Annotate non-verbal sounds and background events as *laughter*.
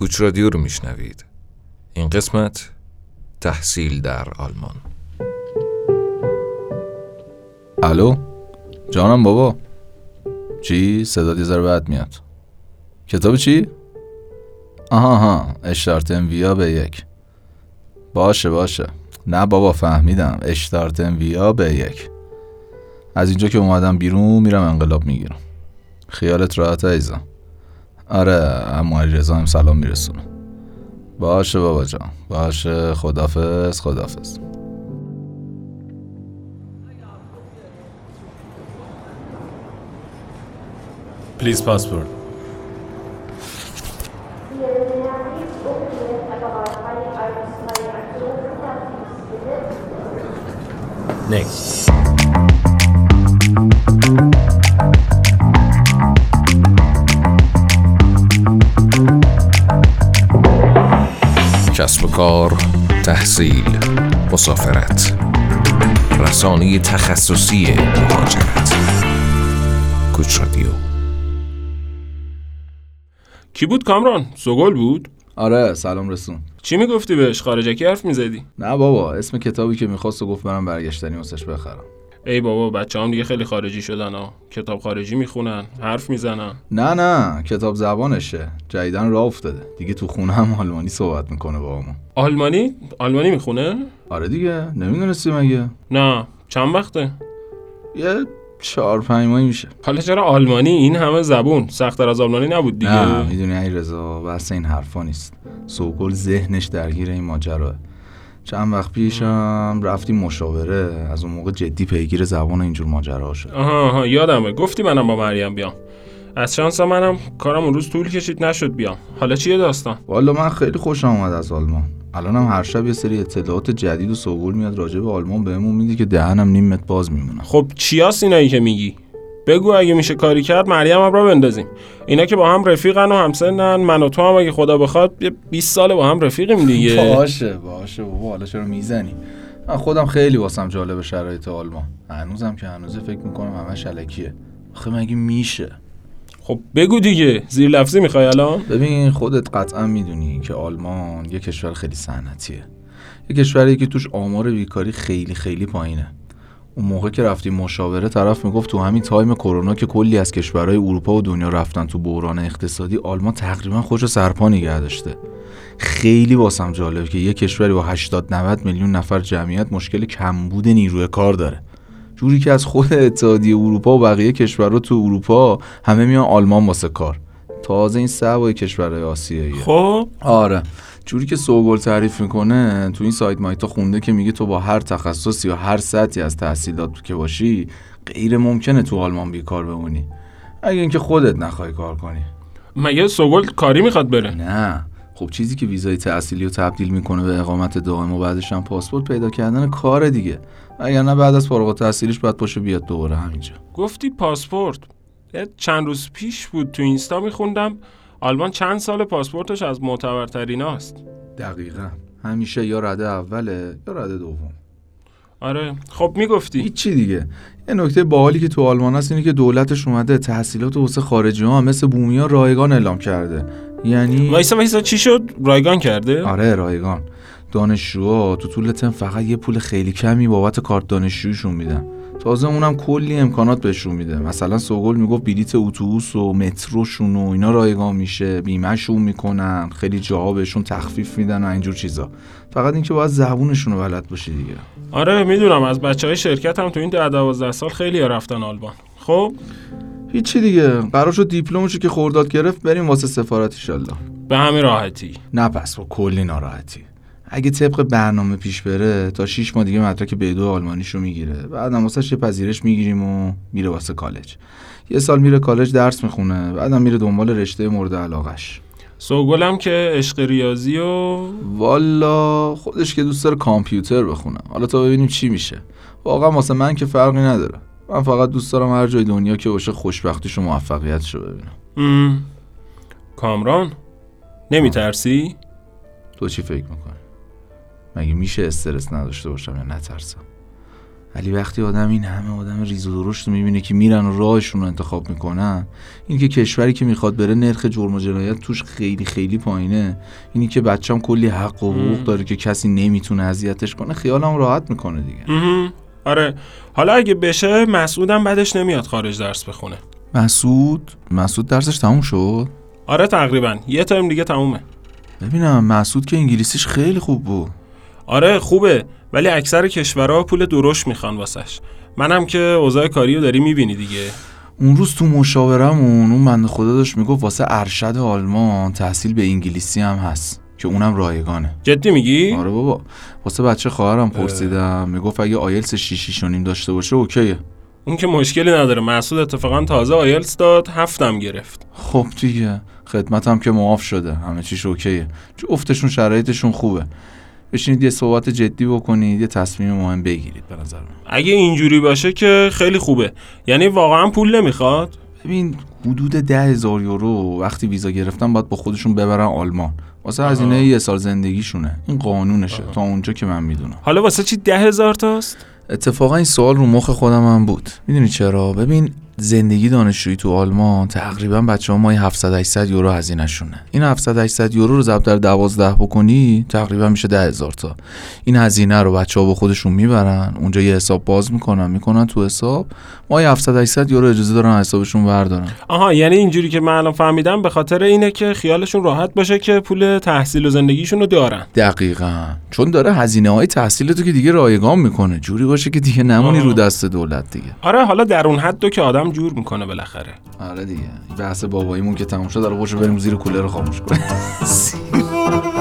کوچ رادیو رو میشنوید. این قسمت تحصیل در آلمان. الو؟ جانم بابا. چی؟ صدا یه ذره میاد. کتاب چی؟ آها ها اشتارت انویا به یک. باشه باشه. نه بابا فهمیدم. اشتارت انویا به یک. از اینجا که اومدم بیرون میرم انقلاب می‌گیرم. خیالت راحت ایزا آره اما رضا هم سلام میرسونم باشه بابا جان باشه خدافز خدافز Please passport. Next. کسب و کار تحصیل مسافرت رسانه تخصصی مهاجرت کوچ رادیو کی بود کامران؟ سوگل بود؟ آره سلام رسون چی می‌گفتی بهش؟ خارجکی حرف می‌زدی؟ نه بابا اسم کتابی که می‌خواست و گفت برم برگشتنی واسش بخرم ای بابا بچه هم دیگه خیلی خارجی شدن ها. کتاب خارجی می‌خونن حرف می‌زنن. نه نه کتاب زبانشه. جدیدن راه افتاده. دیگه تو خونه هم آلمانی صحبت می‌کنه با همون آلمانی؟ آلمانی می‌خونه؟ آره دیگه. نمی‌دونستی مگه؟ نه. چند وقته؟ یه چهار پنج ماهی میشه. حالا چرا آلمانی؟ این همه زبون. سختتر از آلمانی نبود دیگه. نه می‌دونی ای رضا بحث این حرفا نیست. سوگل ذهنش درگیر این ماجراه چند وقت پیشم رفتیم مشاوره. از اون موقع جدی پیگیر زبان اینجور ماجرا شد. آها آها یادمه. گفتی منم با مریم بیام. از شانس منم کارم اون روز طول کشید نشد بیام. حالا چیه داستان؟ والا من خیلی خوشم اومد از آلمان. الانم هر شب یه سری اطلاعات جدید و سوگل میاد راجع به آلمان بهمون میده که دهنم نیمت باز میمونه. خب چیاس اینایی که میگی؟ بگو اگه میشه کاری کرد مریم هم را بندازیم. اینا که با هم رفیقن و همسنن من و تو هم اگه خدا بخواد یه 20 ساله با هم رفیقیم دیگه. باشه باشه بابا حالا چرا می‌زنی؟ من خودم خیلی واسم جالب شرایط آلمان. هنوزم که هنوزه فکر می‌کنم همه شلکیه. آخه مگه میشه؟ خب بگو دیگه زیر لفظی می‌خوای الان؟ ببین خودت قطعا می‌دونی که آلمان یه کشور خیلی صنعتیه. یه کشوری که توش آمار بیکاری خیلی خیلی پایینه. اون موقع که رفتیم مشاوره طرف می‌گفت تو همین تایم کرونا که کلی از کشورهای اروپا و دنیا رفتن تو بحران اقتصادی آلمان تقریبا خودشو سرپا نگه داشته. خیلی واسم جالب که یه کشوری با 80 90 میلیون نفر جمعیت مشکل کمبود نیروی کار داره. جوری که از خود اتحادیه اروپا و بقیه کشورها تو اروپا همه میان آلمان واسه کار. تازه این سوای کشورهای آسیایی. خب؟ آره. جوری که سوگل تعریف می‌کنه تو این سایت مایتا خونده که میگه تو با هر تخصصی و هر سطحی از تحصیلات که باشی غیر ممکنه تو آلمان بیکار بمونی. اگه اینکه خودت نخوای کار کنی. مگه سوگل کاری می‌خواد بره؟ نه. خب چیزی که ویزای تحصیلی رو تبدیل می‌کنه به اقامت دائم و بعدش هم پاسپورت پیدا کردن کار دیگه. اگر نه بعد از فارغ التحصیلیش باید باشه بیاد دوباره همینجا. گفتی پاسپورت. چند روز پیش بود تو اینستا میخوندم. آلمان چند سال پاسپورتش از معتبرترین است دقیقا. همیشه یا رده اوله یا رده دوم. آره خب می‌گفتی. هیچی دیگه. یه نکته باحالی که تو آلمان هست اینه که دولتش اومده تحصیلات واسه خارجی ها مثل بومیا رایگان اعلام کرده. یعنی وایسا وایسا چی شد؟ رایگان کرده؟ آره رایگان. دانشجوها تو طول ترم فقط یه پول خیلی کمی بابت کارت دانشجویشون میدن. تازه اونم کلی امکانات بهشون میده. مثلا سوگل می‌گفت بلیت اتوبوس و متروشون و اینا رایگان میشه بیمهشون می‌کنن خیلی جاها بهشون تخفیف میدن و اینجور چیزا. فقط اینکه باید زبونشون رو بلد باشی دیگه. آره می‌دونم. از بچه های شرکت هم تو این ده دوازده سال خیلی ها رفتن آلمان. خب؟ هیچی دیگه. قرار شد دیپلمشو که خورداد گرفت بریم واسه سفارت ایشالله به همین راحتی. نه پس با کلی ناراحتی. اگه طبق برنامه پیش بره تا 6 ماه دیگه مدرک B2 آلمانیشو می‌گیره. بعدم واسه یه پذیرش می‌گیریم و میره واسه کالج. یه سال میره کالج درس می‌خونه بعدم میره دنبال رشته مورد علاقش سوگلم که عشق ریاضی و والا خودش که دوست داره کامپیوتر بخونه. حالا تا ببینیم چی میشه. واقعا واسه من که فرقی نداره. من فقط دوست دارم هر جای دنیا که باشه خوشبختیش و موفقیتش رو ببینم. کامران نمیترسی؟ تو چی فکر می‌کنی؟ مگه میشه استرس نداشته باشم یا نترسم؟ ولی وقتی آدم این همه آدم ریز و درشت رو می‌بینه که میرن و راهشون رو انتخاب می‌کنن این که کشوری که می‌خواد بره نرخ جرم و جنایت توش خیلی خیلی پایینه. اینی که بچم کلی حق و حقوق داره که کسی نمی‌تونه اذیتش کنه خیالم راحت می‌کنه دیگه. آره. حالا اگه بشه مسعودم بعدش نمیاد خارج درس بخونه. مسعود؟ مسعود درسش تموم شد؟ آره تقریبا. یه ترم دیگه تمومه. ببینم مسعود که انگلیسیش خیلی خوب بود. آره خوبه. ولی اکثر کشورها پول درشت می‌خوان واسش. منم که اوضاع کاری رو داری می‌بینی دیگه. اون روز تو مشاورمون اون بنده خدا داشت می‌گفت واسه ارشد آلمان تحصیل به انگلیسی هم هست که اونم رایگانه. جدی میگی؟ آره بابا. واسه بچه خواهرم پرسیدم می‌گفت اگه آیلتس شیشیش و نیم داشته باشه اوکیه. اون که مشکلی نداره. مسعود اتفاقا تازه آیلتس داد هفتم گرفت. خب دیگه. خدمتم که معاف شده. همه چیش اوکیه. جفتشون شرایطشون خوبه. بشینید یه صحبت جدی بکنید یه تصمیم مهم بگیرید به نظر من. اگه اینجوری باشه که خیلی خوبه. یعنی واقعا پول نمی‌خواد؟ ببین حدود ده هزار یورو وقتی ویزا گرفتن باید با خودشون ببرن آلمان. واسه هزینه یه سال زندگیشونه. این قانونشه تا اونجا که من می‌دونم. حالا واسه چی ده هزار تاست؟ اتفاقا این سوال رو مخ خودم هم بود. می‌دونی چرا؟ ببین زندگی دانشجویی تو آلمان تقریبا بچه ها ماهی 700 800 یورو هزینه شونه این 700 800 یورو رو ضرب در 12 بکنی تقریبا میشه 10 هزار تا. این هزینه رو بچه ها با خودشون می‌برن اونجا یه حساب باز می‌کنن می‌کنن تو حساب ماهی 700 800 یورو اجازه دارن حسابشون بردارن. آها یعنی اینجوری که من الان فهمیدم به خاطر اینه که خیالشون راحت باشه که پول تحصیل و زندگیشون رو دارن. دقیقا. چون داره هزینه های تحصیل تو که دیگه رایگان می‌کنه. جوری باشه که دیگه نمونی آه. رو دست دولت دیگه. آره حالا در اون حد که آدم جور می‌کنه بالاخره. آره دیگه. بحث باباییمون که تموم شد داره بریم زیر کولر رو خاموش کنیم. *laughs*